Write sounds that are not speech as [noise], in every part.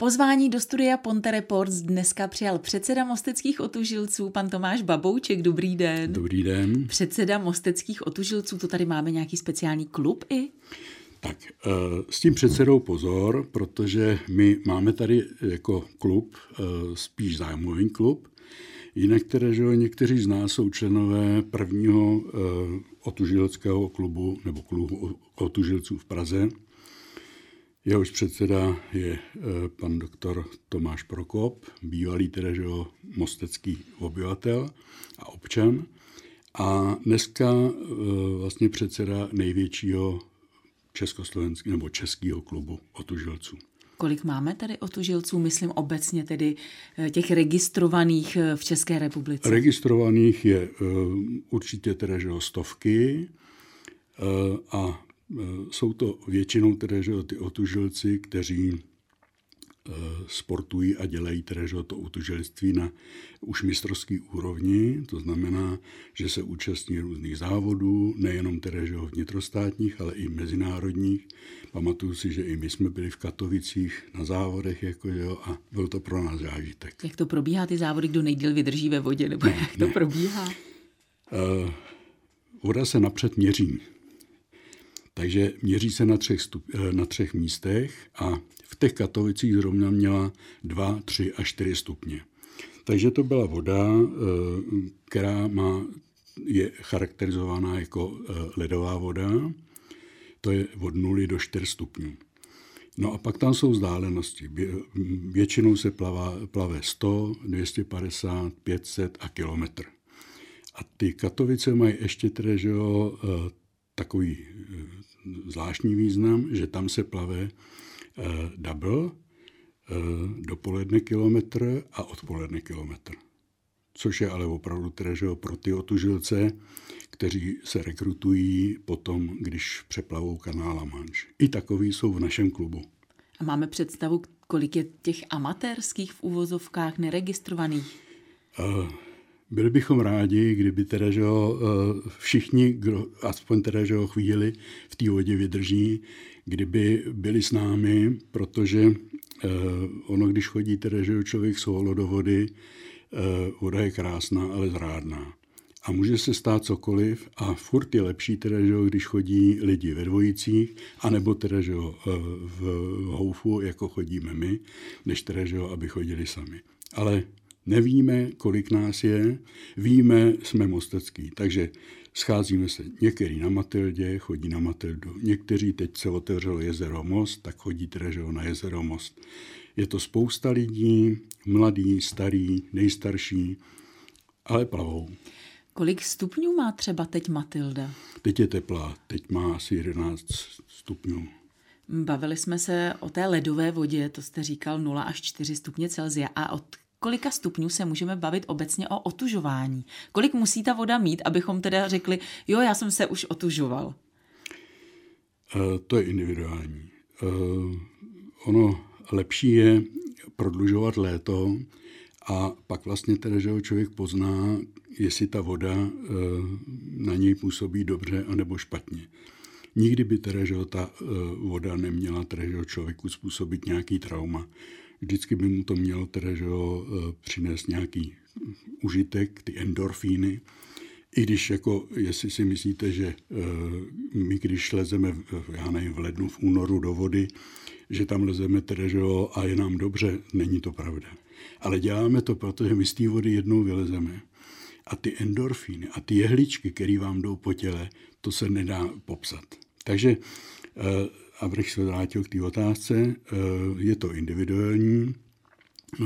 Pozvání do studia Ponte Reports dneska přijal předseda mosteckých otužilců, pan Tomáš Babouček. Dobrý den. Dobrý den. Předseda mosteckých otužilců, to tady máme nějaký speciální klub i? Tak eh, s tím předsedou pozor, protože my máme tady jako klub eh, spíš zájmový klub, jinak které, že někteří z nás jsou členové prvního eh, otužileckého klubu nebo klubu otužilců v Praze, Jehož předseda je eh, pan doktor Tomáš Prokop, bývalý tedy, že mostecký obyvatel a občan. A dneska eh, vlastně předseda největšího československého nebo českého klubu otužilců. Kolik máme tady otužilců, myslím obecně tedy eh, těch registrovaných v České republice? Registrovaných je určitě tedy, že stovky a jsou to většinou tedy, že ty otužilci, kteří eh, sportují a dělají tedy, že to otužilství na už mistrovský úrovni, to znamená, že se účastní různých závodů, nejenom tedy, že vnitrostátních, ale i mezinárodních. Pamatuju si, že i my jsme byli v Katovicích na závodech, jako jo, a byl to pro nás zážitek. Jak to probíhá ty závody, kdo nejdíl vydrží ve vodě, nebo ne, jak to ne. probíhá? Uh, voda se napřed měří. Takže měří se na třech, stup, eh, na třech místech a v těch Katovicích zrovna měla 2, 3 a 4 stupně. Takže to byla voda, eh, která má, je charakterizovaná jako eh, ledová voda. To je od 0 do 4 stupňů. No a pak tam jsou vzdálenosti. Většinou se plavá, plave 100, 250, 500 a kilometr. A ty Katovice mají ještě tedy, že jo, takový zvláštní význam, že tam se plave uh, double, uh, dopoledne kilometr a odpoledne kilometr. Což je ale opravdu teda, že pro ty otužilce, kteří se rekrutují potom, když přeplavou kanál Manche. I takový jsou v našem klubu. A máme představu, kolik je těch amatérských v uvozovkách neregistrovaných? Uh, byli bychom rádi, kdyby teda, že ho, eh, všichni, kdo aspoň teda, že ho chvíli v té vodě vydrží, kdyby byli s námi, protože eh, ono, když chodí teda, že člověk solo do vody, eh, voda je krásná, ale zrádná. A může se stát cokoliv a furt je lepší, teda, že když chodí lidi ve dvojicích, anebo teda, že v houfu, jako chodíme my, než teda, že aby chodili sami. Ale Nevíme, kolik nás je, víme, jsme mostecký, takže scházíme se některý na Matildě, chodí na Matildu, někteří teď se otevřelo jezero Most, tak chodí teda na jezero Most. Je to spousta lidí, mladý, starý, nejstarší, ale plavou. Kolik stupňů má třeba teď Matilda? Teď je teplá, teď má asi 11 stupňů. Bavili jsme se o té ledové vodě, to jste říkal 0 až 4 stupně Celsia. A od kolika stupňů se můžeme bavit obecně o otužování? Kolik musí ta voda mít, abychom teda řekli, jo, já jsem se už otužoval? Uh, to je individuální. Uh, ono lepší je prodlužovat léto a pak vlastně teda, že ho člověk pozná, jestli ta voda uh, na něj působí dobře anebo špatně. Nikdy by teda, že ta voda neměla teda, že člověku způsobit nějaký trauma vždycky by mu to mělo teda, že ho, eh, přinést nějaký užitek, ty endorfíny. I když, jako, jestli si myslíte, že eh, my, když lezeme, já nevím, v lednu, v únoru do vody, že tam lezeme teda, že jo, a je nám dobře, není to pravda. Ale děláme to, protože my z té vody jednou vylezeme. A ty endorfíny a ty jehličky, které vám jdou po těle, to se nedá popsat. Takže eh, abych se vrátil k té otázce, eh, je to individuální. Eh,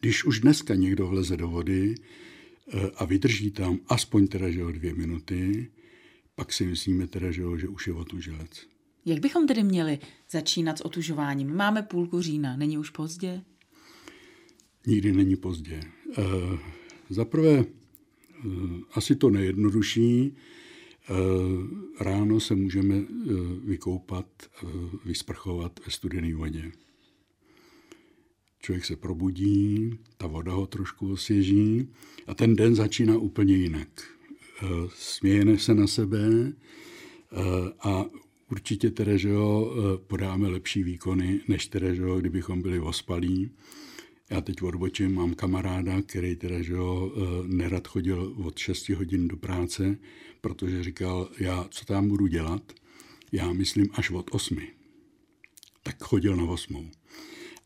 když už dneska někdo vleze do vody eh, a vydrží tam aspoň teda, že o dvě minuty, pak si myslíme teda, že, že už je otužilec. Jak bychom tedy měli začínat s otužováním? Máme půlku října, není už pozdě? Nikdy není pozdě. Za prvé, asi to nejjednodušší, ráno se můžeme eh, vykoupat, eh, vysprchovat ve studené vodě. Člověk se probudí, ta voda ho trošku osvěží a ten den začíná úplně jinak. Smějeme se na sebe a určitě tedy, že jo, podáme lepší výkony, než tedy, že jo, kdybychom byli ospalí. Já teď odbočím, mám kamaráda, který teda, že jo, nerad chodil od 6 hodin do práce, protože říkal, já co tam budu dělat, já myslím až od 8. Tak chodil na 8.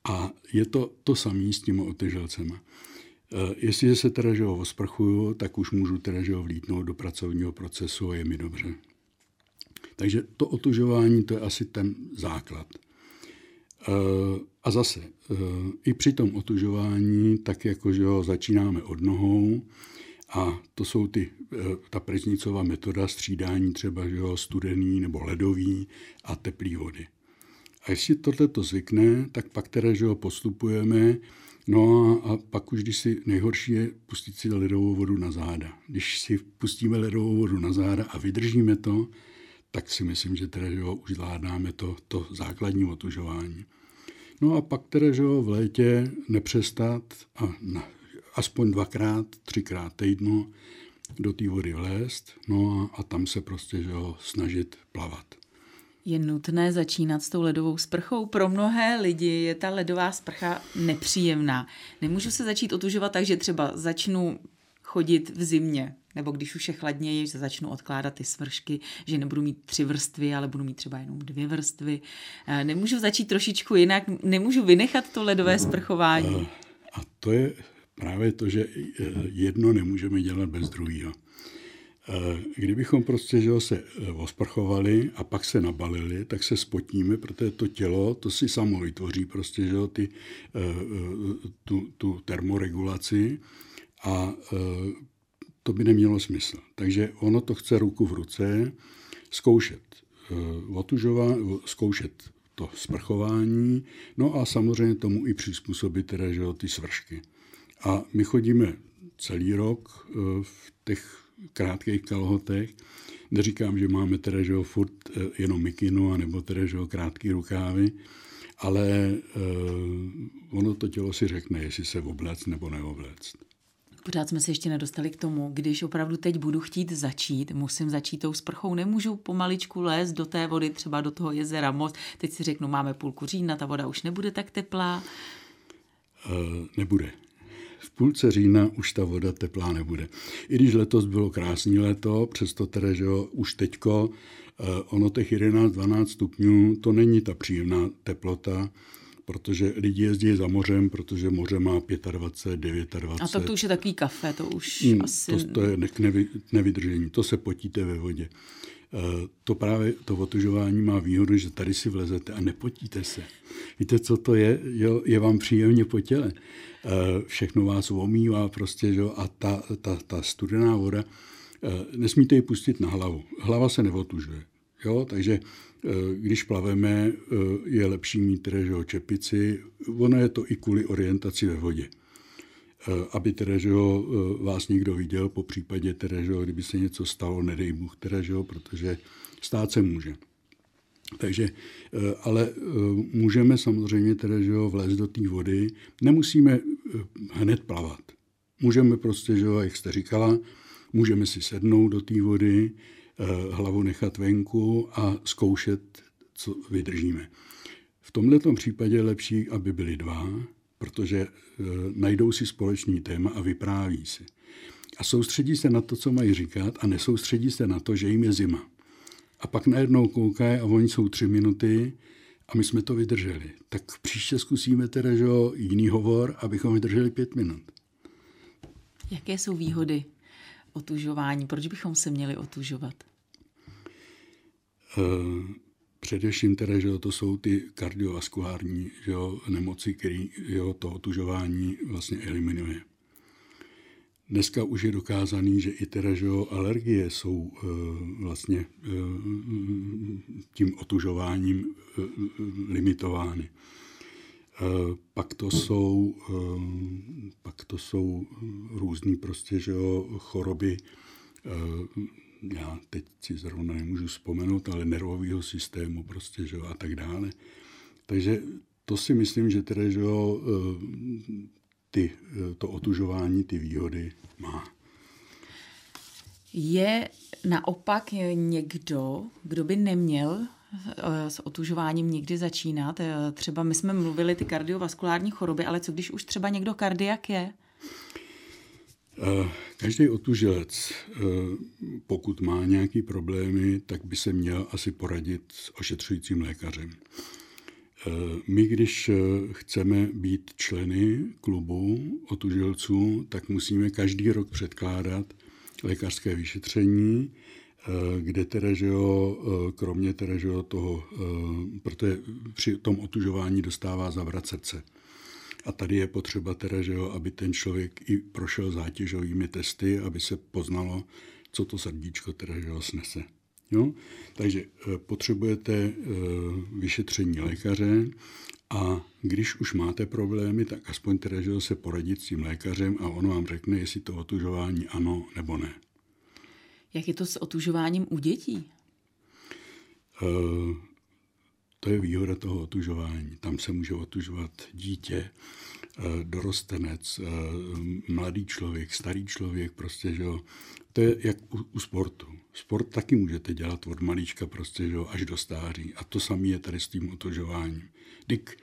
A je to to samé s těmi otyželcema. Eh, jestliže se teda, že ho osprchuju, tak už můžu teda, že ho vlítnout do pracovního procesu a je mi dobře. Takže to otužování, to je asi ten základ. Eh, a zase, eh, i při tom otužování, tak jako, že ho začínáme od nohou, a to jsou ty, ta preznicová metoda střídání třeba jo, studený nebo ledový a teplý vody. A jestli tohle to zvykne, tak pak teda, že ho postupujeme, no a, a pak už, když si nejhorší je pustit si ledovou vodu na záda. Když si pustíme ledovou vodu na záda a vydržíme to, tak si myslím, že teda, že ho už zvládáme to, to základní otužování. No a pak teda, že ho v létě nepřestat a na, aspoň dvakrát, třikrát týdno do té vody vlézt, no a, a tam se prostě, že ho snažit plavat. Je nutné začínat s tou ledovou sprchou. Pro mnohé lidi je ta ledová sprcha nepříjemná. Nemůžu se začít otužovat tak, že třeba začnu chodit v zimě, nebo když už je chladněji, že začnu odkládat ty svršky, že nebudu mít tři vrstvy, ale budu mít třeba jenom dvě vrstvy. Eh, nemůžu začít trošičku jinak, nemůžu vynechat to ledové sprchování. A to je právě to, že eh, jedno nemůžeme dělat bez druhého. Eh, kdybychom prostě že se eh, osprchovali a pak se nabalili, tak se spotíme, protože to tělo, to si samo vytvoří prostě že ty, tu, tu termoregulaci a to by nemělo smysl. Takže ono to chce ruku v ruce zkoušet otužová, zkoušet to sprchování, no a samozřejmě tomu i přizpůsobit teda, že ty svršky. A my chodíme celý rok v těch krátkých kalhotech. Neříkám, že máme teda, že ho furt eh, jenom mikinu, nebo teda, že ho krátký rukávy, ale uh, ono to tělo si řekne, jestli se oblec nebo neoblec. Pořád jsme se ještě nedostali k tomu, když opravdu teď budu chtít začít, musím začít tou sprchou, nemůžu pomaličku lézt do té vody, třeba do toho jezera Most. Teď si řeknu, máme půlku října, ta voda už nebude tak teplá. Uh, nebude v půlce října už ta voda teplá nebude. I když letos bylo krásné léto, přesto teda, že jo, už teďko eh, ono těch 11-12 stupňů, to není ta příjemná teplota, protože lidi jezdí za mořem, protože moře má 25, 29. A to, to už je takový kafe, to už hmm, asi... To, to je nevy, nevydržení, to se potíte ve vodě. Eh, to právě to otužování má výhodu, že tady si vlezete a nepotíte se. Víte, co to je? Jo, je vám příjemně po těle. Eh, všechno vás omývá prostě, že? a ta, ta, ta studená voda, eh, nesmíte ji pustit na hlavu. Hlava se neotužuje. Jo? Takže když plaveme, je lepší mít že čepici. Ono je to i kvůli orientaci ve vodě. Eh, aby ho, eh, vás někdo viděl, po případě ho, kdyby se něco stalo, nedej že ho, protože stát se může. Takže, eh, ale můžeme samozřejmě teda, že ho, vlézt do té vody, nemusíme hned plavat. Můžeme prostě, že ho, jak jste říkala, můžeme si sednout do té vody, hlavu nechat venku a zkoušet, co vydržíme. V tomto případě je lepší, aby byli dva, protože e, najdou si společný téma a vypráví si. A soustředí se na to, co mají říkat a nesoustředí se na to, že jim je zima. A pak najednou koukají a oni jsou tři minuty a my jsme to vydrželi. Tak příště zkusíme teda že jiný hovor, abychom vydrželi pět minut. Jaké jsou výhody otužování? Proč bychom se měli otužovat? Uh, Především teda, že to jsou ty kardiovaskulární že jo, nemoci, které to otužování vlastně eliminuje. Dneska už je dokázaný, že i teda, že jo, alergie jsou e, vlastně e, tím otužováním e, limitovány. E, pak to jsou, e, pak to jsou různé prostě, že jo, choroby, e, já teď si zrovna nemůžu vzpomenout, ale nervového systému prostě, že jo, a tak dále. Takže to si myslím, že teda, že jo, eh, ty, eh, to otužování, ty výhody má. Je naopak někdo, kdo by neměl s otužováním někdy začínat. Třeba my jsme mluvili ty kardiovaskulární choroby, ale co když už třeba někdo kardiak je? Každý otužilec, eh, pokud má nějaké problémy, tak by se měl asi poradit s ošetřujícím lékařem. Eh, my, když chceme být členy klubu otužilců, tak musíme každý rok předkládat lékařské vyšetření, kde teda, že jo, kromě teda, že jo, toho, protože při tom otužování dostává zavrat srdce. A tady je potřeba teda, že jo, aby ten člověk i prošel zátěžovými testy, aby se poznalo, co to srdíčko teda, že ho snese. Jo? Takže eh, potřebujete eh, vyšetření lékaře a když už máte problémy, tak aspoň teda, že se poradit s tím lékařem a on vám řekne, jestli to otužování ano nebo ne. Jak je to s otužováním u dětí? To je výhoda toho otužování. Tam se může otužovat dítě, eh, dorostenec, eh, mladý člověk, starý člověk, prostě, že jo. To je jak u, u sportu. Sport taky můžete dělat od malička prostě, že jo, až do stáří. A to samé je tady s tím otužováním. Dík,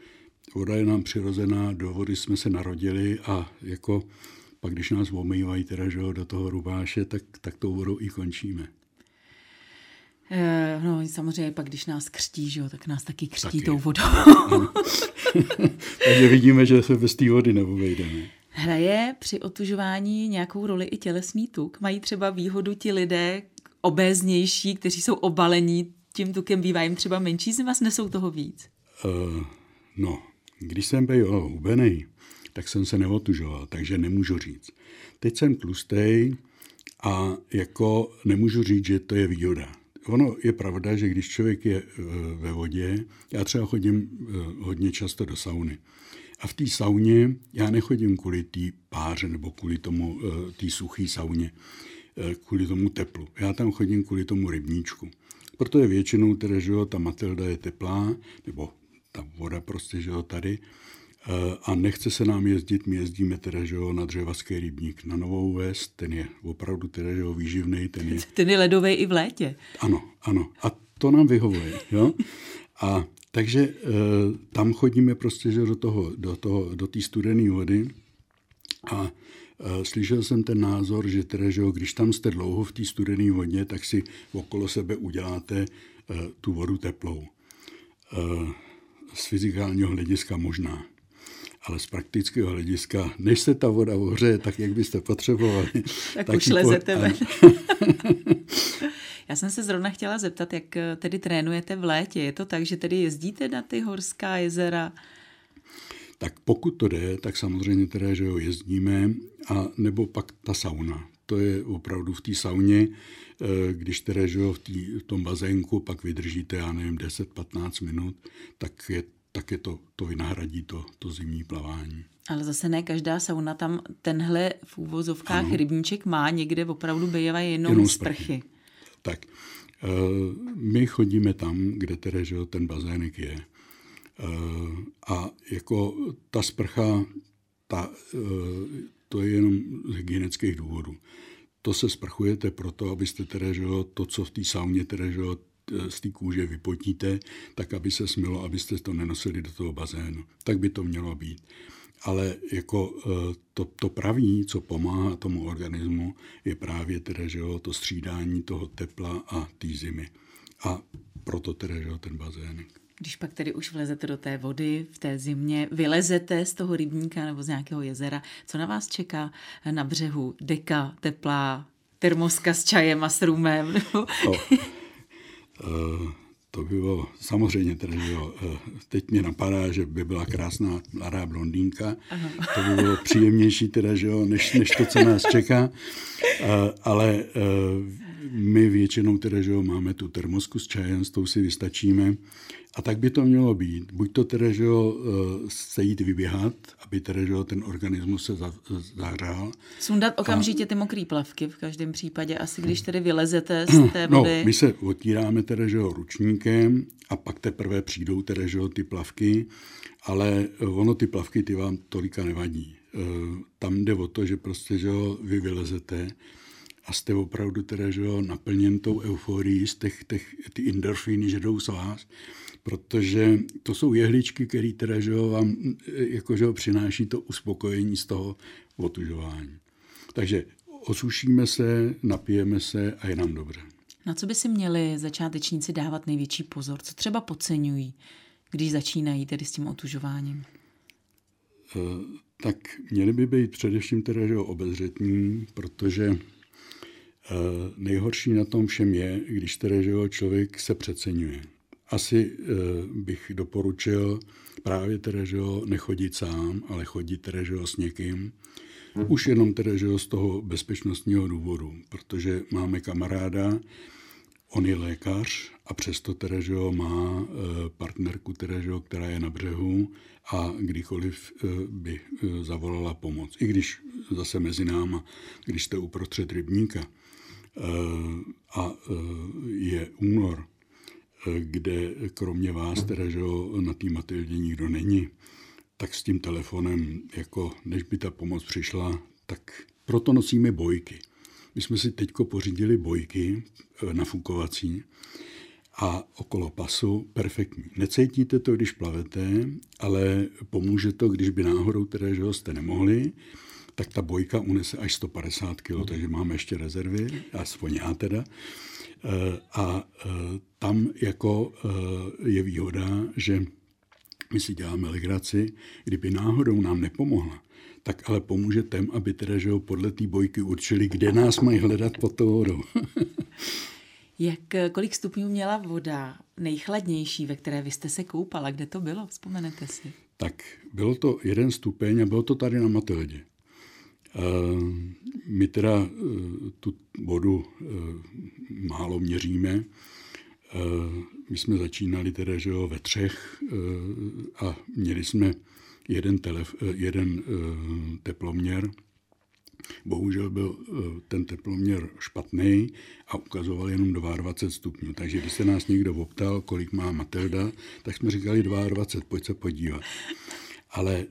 voda je nám přirozená, do vody jsme se narodili a jako pak když nás omývají teda, že jo, do toho rubáše, tak, tak tou vodou i končíme. Eh, no samozřejmě pak, když nás křtí, že jo, tak nás taky křtí taky. tou vodou. [laughs] Takže vidíme, že se bez té vody neobejdeme. Hraje při otužování nějakou roli i tělesný tuk? Mají třeba výhodu ti lidé obéznější, kteří jsou obalení tím tukem, bývá jim třeba menší z vás, nesou toho víc? Uh, no, když jsem byl hubený, tak jsem se neotužoval, takže nemůžu říct. Teď jsem tlustý a jako nemůžu říct, že to je výhoda ono je pravda, že když člověk je eh, ve vodě, já třeba chodím eh, hodně často do sauny. A v té sauně já nechodím kvůli té páře nebo kvůli tomu eh, té suché sauně, kvůli tomu teplu. Já tam chodím kvůli tomu rybníčku. Proto je většinou teda, že jo, ta Matilda je teplá, nebo ta voda prostě, že jo, tady, a nechce se nám jezdit, my jezdíme teda, že jo, na dřevaský rybník na Novou Ves, ten je opravdu teda, že jo, výživný. Ten je, [laughs] ten je ledový i v létě. Ano, ano. A to nám vyhovuje, jo. A takže e, tam chodíme prostě, že do toho, do toho, do té studené vody a e, slyšel jsem ten názor, že teda, že jo, když tam jste dlouho v té studené vodě, tak si okolo sebe uděláte e, tu vodu teplou. E, z fyzikálního hlediska možná ale z praktického hlediska, než se ta voda ohřeje tak, jak byste potřebovali. [laughs] tak, tak už lezete ven. [laughs] Já jsem se zrovna chtěla zeptat, jak eh, tedy trénujete v létě. Je to tak, že tedy jezdíte na ty horská jezera? Tak pokud to jde, tak samozřejmě teda, že jo, jezdíme, a nebo pak ta sauna. To je opravdu v té sauně, eh, když teda, že jo, v, tý, v tom bazénku pak vydržíte, já nevím, 10-15 minut, tak je tak je to, to vynahradí to, to zimní plavání. Ale zase ne každá sauna tam tenhle v úvozovkách ano. rybníček má, někde opravdu bývají jenom, jenom sprchy. sprchy. Tak, eh, my chodíme tam, kde tedy, že ten bazének je. Eh, a jako ta sprcha, ta, eh, to je jenom z hygienických důvodů. To se sprchujete proto, abyste tedy, že to, co v té sauně tedy, že z té kůže vypotíte, tak aby se smilo, abyste to nenosili do toho bazénu. Tak by to mělo být. Ale jako eh, to, to pravý, co pomáhá tomu organismu, je právě teda, že jo, to střídání toho tepla a té zimy. A proto teda, že jo, ten bazének. Když pak tedy už vlezete do té vody v té zimě, vylezete z toho rybníka nebo z nějakého jezera, co na vás čeká na břehu? Deka, teplá, termoska s čajem a s rumem? No. Eh, to by bylo samozřejmě, tedy, že jo, eh, teď mě napadá, že by byla krásná mladá blondýnka. Aha. To by bylo příjemnější, teda, že jo, než, než to, co nás čeká. Eh, ale my většinou teda, že jo, máme tu termosku s čajem, s tou si vystačíme. A tak by to mělo být. Buď to teda, že eh, se jít vyběhat, aby teda, že ten organismus se zahřál. Sundat okamžitě a... ty mokré plavky v každém případě, asi když tedy vylezete z té no, vody. No, my se otíráme teda, že ručníkem a pak teprve přijdou teda, že ty plavky, ale ono ty plavky, ty vám tolika nevadí. Eh, tam jde o to, že prostě, že vy vylezete, a jste opravdu teda, že jo, naplněn tou euforií z těch, těch ty endorfíny, že jdou z vás, protože to jsou jehličky, které teda, že jo, vám jako, že jo, přináší to uspokojení z toho otužování. Takže osušíme se, napijeme se a je nám dobře. Na co by si měli začátečníci dávat největší pozor? Co třeba podceňují, když začínají tedy s tím otužováním? Eh, tak měli by být především teda že obezřetní, protože eh, nejhorší na tom všem je, když teda, že člověk se přeceňuje. Asi eh, bych doporučil právě teda, že nechodit sám, ale chodit teda, že s někým, už jenom teda, že z toho bezpečnostního důvodu, protože máme kamaráda, on je lékař a přesto teda, že má eh, partnerku, teda, že která je na břehu a kdykoliv eh, by zavolala pomoc. I když zase mezi náma, když jste uprostřed rybníka a je únor, kde kromě vás, teda, že na té Matildě nikdo není, tak s tím telefonem, jako než by ta pomoc přišla, tak proto nosíme bojky. My jsme si teďko pořídili bojky e, nafukovací a okolo pasu perfektní. Necítíte to, když plavete, ale pomůže to, když by náhodou teda, že jste nemohli, tak ta bojka unese až 150 kg, takže máme ještě rezervy, aspoň já teda. E, a e, tam jako je výhoda, že my si děláme legraci, kdyby náhodou nám nepomohla, tak ale pomůže těm, aby teda, že ho podle té bojky určili, kde nás mají hledat pod tou vodou. [laughs] Jak, kolik stupňů měla voda nejchladnější, ve které vy jste se koupala? Kde to bylo? Vzpomenete si? Tak bylo to jeden stupeň a bylo to tady na Matildě. My teda e, tu vodu e, málo měříme, Eh, my jsme začínali teda, že jo, ve třech eh, a měli jsme jeden, telef, eh, jeden teploměr. Bohužel byl ten teploměr špatný a ukazoval jenom 22 stupňů. Takže když se nás někdo optal, kolik má Matilda, tak jsme říkali 22, pojď se podívat. Ale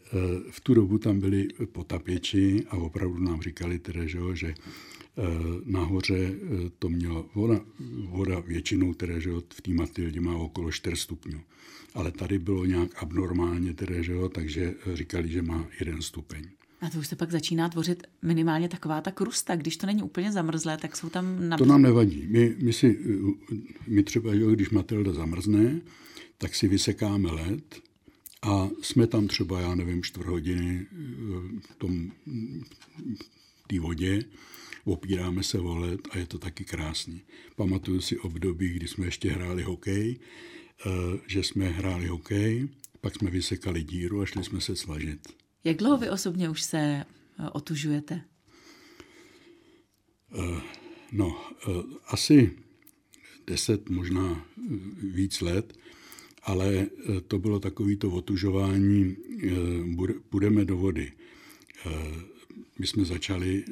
v tu dobu tam byli potapěči a opravdu nám říkali teda, že, že Eh, nahoře eh, to měla voda, voda většinou teda, že v té Matildě má okolo 4 stupňů. Ale tady bylo nějak abnormálně, teda, že jo, takže říkali, že má jeden stupeň. A to už se pak začíná tvořit minimálně taková ta krusta. Když to není úplně zamrzlé, tak jsou tam... Na... To nám nevadí. My, my, si, my třeba, jo, když Matilda zamrzne, tak si vysekáme led a jsme tam třeba, já nevím, čtvrt hodiny eh, v tom té vodě opíráme se o led a je to taky krásný. Pamatuju si období, kdy jsme ještě hráli hokej, eh, že jsme hráli hokej, pak jsme vysekali díru a šli jsme se slažit. Jak dlouho vy osobně už se eh, otužujete? No, asi deset, možná víc let, ale to bylo takovýto otužování, půjdeme do vody my jsme začali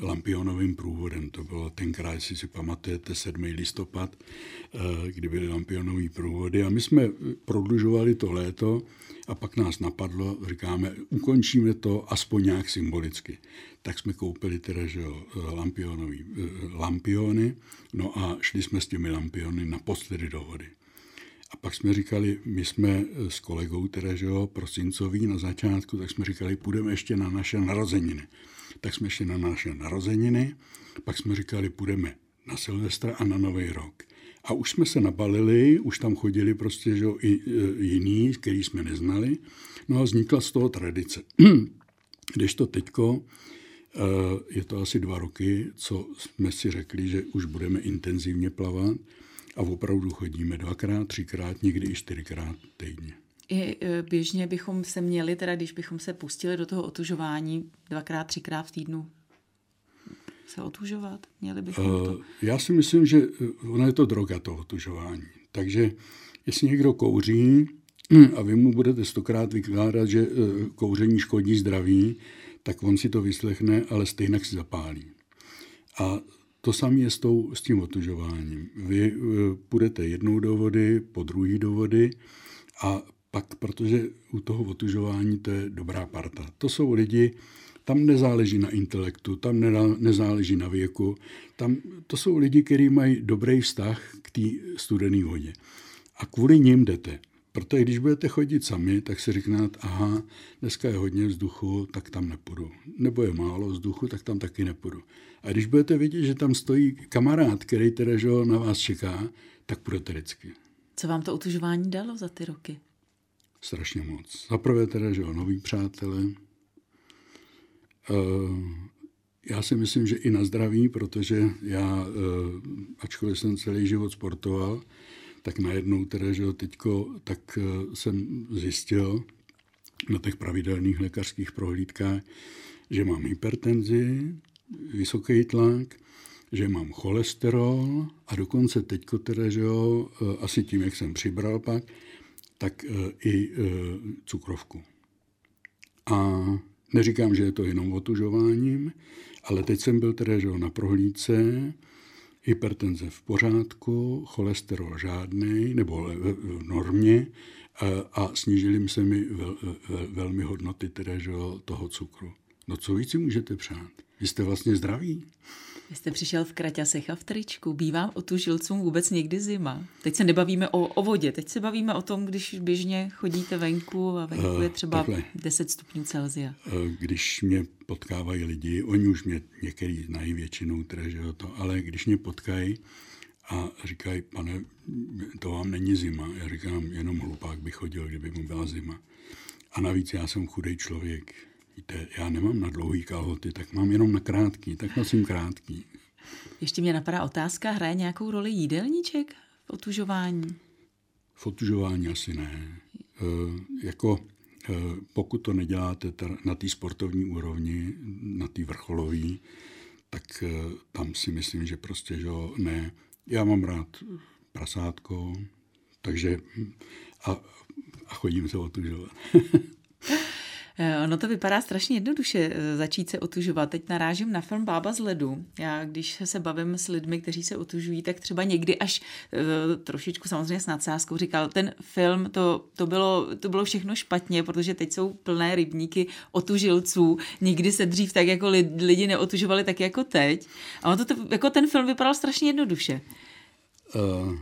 Lampionovým průvodem. To bylo tenkrát, jestli si pamatujete, 7. listopad, kdy byly Lampionové průvody. A my jsme prodlužovali to léto a pak nás napadlo, říkáme, ukončíme to aspoň nějak symbolicky. Tak jsme koupili teda, že jo, lampionový, lampiony, no a šli jsme s těmi lampiony naposledy do vody. A pak jsme říkali, my jsme eh, s kolegou, teda, že jo, prosincový na začátku, tak jsme říkali, půjdeme ještě na naše narozeniny. Tak jsme šli na naše narozeniny, pak jsme říkali, půjdeme na Silvestra a na Nový rok. A už jsme se nabalili, už tam chodili prostě že jo, i eh, jiní, který jsme neznali. No a vznikla z toho tradice. [clears throat] Když to teďko, eh, je to asi dva roky, co jsme si řekli, že už budeme intenzivně plavat, a opravdu chodíme dvakrát, třikrát, někdy i čtyřikrát týdně. I e, běžně bychom se měli, teda když bychom se pustili do toho otužování dvakrát, třikrát v týdnu, se otužovat? Měli bychom to? Uh, já si myslím, že e, ono je to droga, to otužování. Takže jestli někdo kouří a vy mu budete stokrát vykládat, že kouření škodí zdraví, tak on si to vyslechne, ale stejně si zapálí. A to samé je s, tou, s tím otužováním. Vy eh, půjdete jednou do vody, po druhý do vody a pak, protože u toho otužování to je dobrá parta. To jsou lidi, Tam nezáleží na intelektu, tam nezáleží na věku. Tam, to jsou lidi, kteří mají dobrý vztah k té studené vodě. A kvůli ním jdete. Protože když budete chodit sami, tak si řeknete, aha, dneska je hodně vzduchu, tak tam nepůjdu. Nebo je málo vzduchu, tak tam taky nepůjdu. A když budete vidět, že tam stojí kamarád, který teda že na vás čeká, tak půjdete vždycky. Co vám to utužování dalo za ty roky? Strašně moc. Za prvé teda, že noví přátelé. Uh, já si myslím, že i na zdraví, protože já, uh, ačkoliv jsem celý život sportoval, tak najednou teda, že teďko, tak uh, jsem zjistil na těch pravidelných lékařských prohlídkách, že mám hypertenzi, vysoký tlak, že mám cholesterol a dokonce teďko teda, že jo, asi tím, jak jsem přibral pak, tak e, i cukrovku. A neříkám, že je to jenom otužováním, ale teď jsem byl teda že na prohlídce, hypertenze v pořádku, cholesterol žádný, nebo v normě, a, a snížili se mi vel, vel, velmi hodnoty teda, že toho cukru. No co víc si můžete přát? Vy jste vlastně zdraví. Vy jste přišel v kraťasech a v tričku. Bývám o tu žilcům vůbec někdy zima. Teď se nebavíme o, o vodě, teď se bavíme o tom, když běžně chodíte venku a venku je třeba uh, 10 stupňů Celsia. Uh, když mě potkávají lidi, oni už mě některý znají většinou, teda, že to, ale když mě potkají a říkají, pane, to vám není zima. Já říkám, jenom hlupák by chodil, kdyby mu byla zima. A navíc já jsem chudý člověk Víte, já nemám na dlouhý kalhoty, tak mám jenom na krátký, tak nosím krátký. Ještě mě napadá otázka, hraje nějakou roli jídelníček v otužování? V otužování asi ne. E, jako e, pokud to neděláte na té sportovní úrovni, na té vrcholové, tak e, tam si myslím, že prostě, že ne. Já mám rád prasátko, takže a, a chodím se otužovat. [laughs] Eh, ono to vypadá strašně jednoduše eh, začít se otužovat. Teď narážím na film Bába z ledu. Já když se bavím s lidmi, kteří se otužují, tak třeba někdy až uh, trošičku samozřejmě s nadsázkou říkal, ten film, to, to, bylo, to bylo všechno špatně, protože teď jsou plné rybníky otužilců. Nikdy se dřív tak jako lidi neotužovali tak jako teď. A on to, jako ten film vypadal strašně jednoduše. Uh,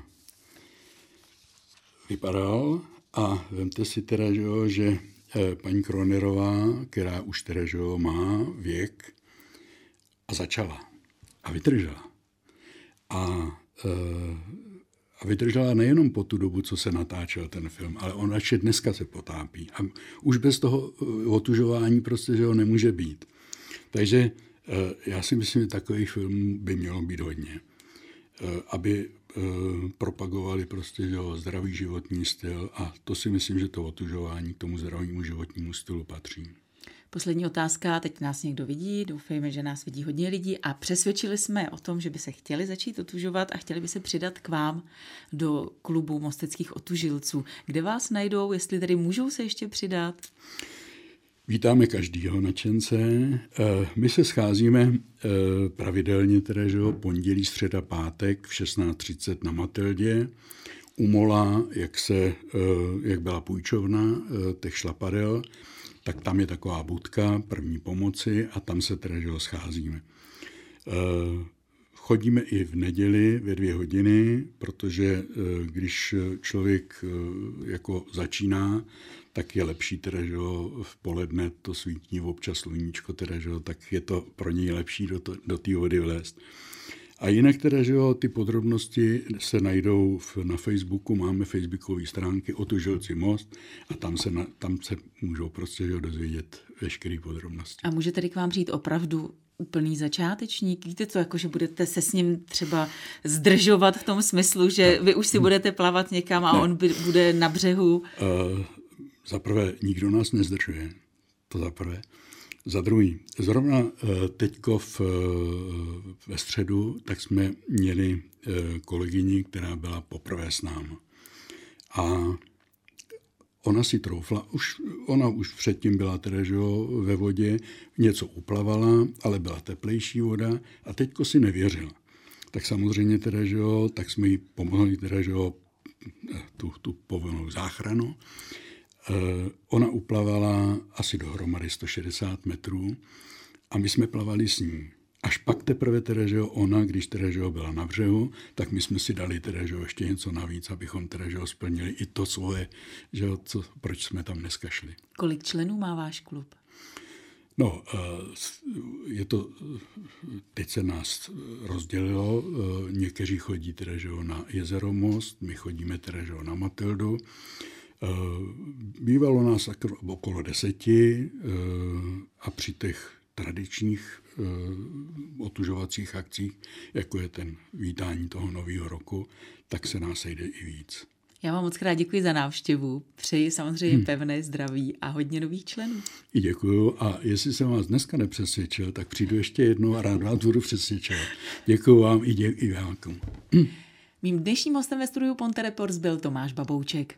vypadal a vemte si teda, že, jo, že Eh, paní Kronerová, která už teda má věk a začala a vydržela. A, eh, a vydržela nejenom po tu dobu, co se natáčel ten film, ale ona ještě dneska se potápí. A už bez toho eh, otužování prostě, že ho nemůže být. Takže já si myslím, že takových filmů by mělo být hodně. Aby Eh, propagovali prostě jo, zdravý životní styl a to si myslím, že to otužování k tomu zdravému životnímu stylu patří. Poslední otázka, teď nás někdo vidí, doufejme, že nás vidí hodně lidí a přesvědčili jsme o tom, že by se chtěli začít otužovat a chtěli by se přidat k vám do klubu mosteckých otužilců. Kde vás najdou, jestli tedy můžou se ještě přidat? Vítáme každýho načence. Eh, my se scházíme eh, pravidelně, tedy, že jo, pondělí, středa, pátek v 16.30 na Matildě. U Mola, jak, se, eh, jak byla půjčovna těch šlapadel, tak tam je taková budka první pomoci a tam se tedy že jo, scházíme. Chodíme i v neděli ve dvě hodiny, protože když člověk jako začíná, tak je lepší teda, že v poledne to svítí občas sluníčko, teda, že tak je to pro něj lepší do, to, do té vody vlézt. A jinak teda, že jo, ty podrobnosti se najdou v, na Facebooku, máme facebookové stránky Otužilci most a tam se, na, tam se můžou prostě že jo, dozvědět veškeré podrobnosti. A může tedy k vám přijít opravdu úplný začátečník? Víte to, jako že budete se s ním třeba zdržovat v tom smyslu, že vy už si budete plavat někam a ne. on bude na břehu? Uh, za prvé, nikdo nás nezdržuje, to za prvé. Za druhý, zrovna eh, teďko v, eh, ve středu, tak jsme měli eh, kolegyni, která byla poprvé s námi. A ona si troufla, už, ona už předtím byla teda, že jo, ve vodě, něco uplavala, ale byla teplejší voda a teďko si nevěřila. Tak samozřejmě teda, že jo, tak jsme jí pomohli teda, že jo, tu, tu povinnou záchranu. Eh, ona uplavala asi dohromady 160 metrů a my jsme plavali s ní. Až pak teprve teda, že ona, když teda, že byla na břehu, tak my jsme si dali teda, že ještě něco navíc, abychom teda, že splnili i to svoje, že co, proč jsme tam dneska šli. Kolik členů má váš klub? No, eh, je to, teď se nás rozdělilo, eh, někteří chodí teda, že na jezero Most, my chodíme teda, že na Matildu. Eh, bývalo nás okolo deseti a při těch tradičních otužovacích akcích, jako je ten vítání toho nového roku, tak se nás sejde i víc. Já vám moc krát děkuji za návštěvu. Přeji samozřejmě hmm. pevné zdraví a hodně nových členů. I děkuju a jestli jsem vás dneska nepřesvědčil, tak přijdu ještě jednou a rád vás budu přesvědčovat. Děkuji vám i, dě- i vám. Mým dnešním hostem ve studiu Ponte Reports byl Tomáš Babouček.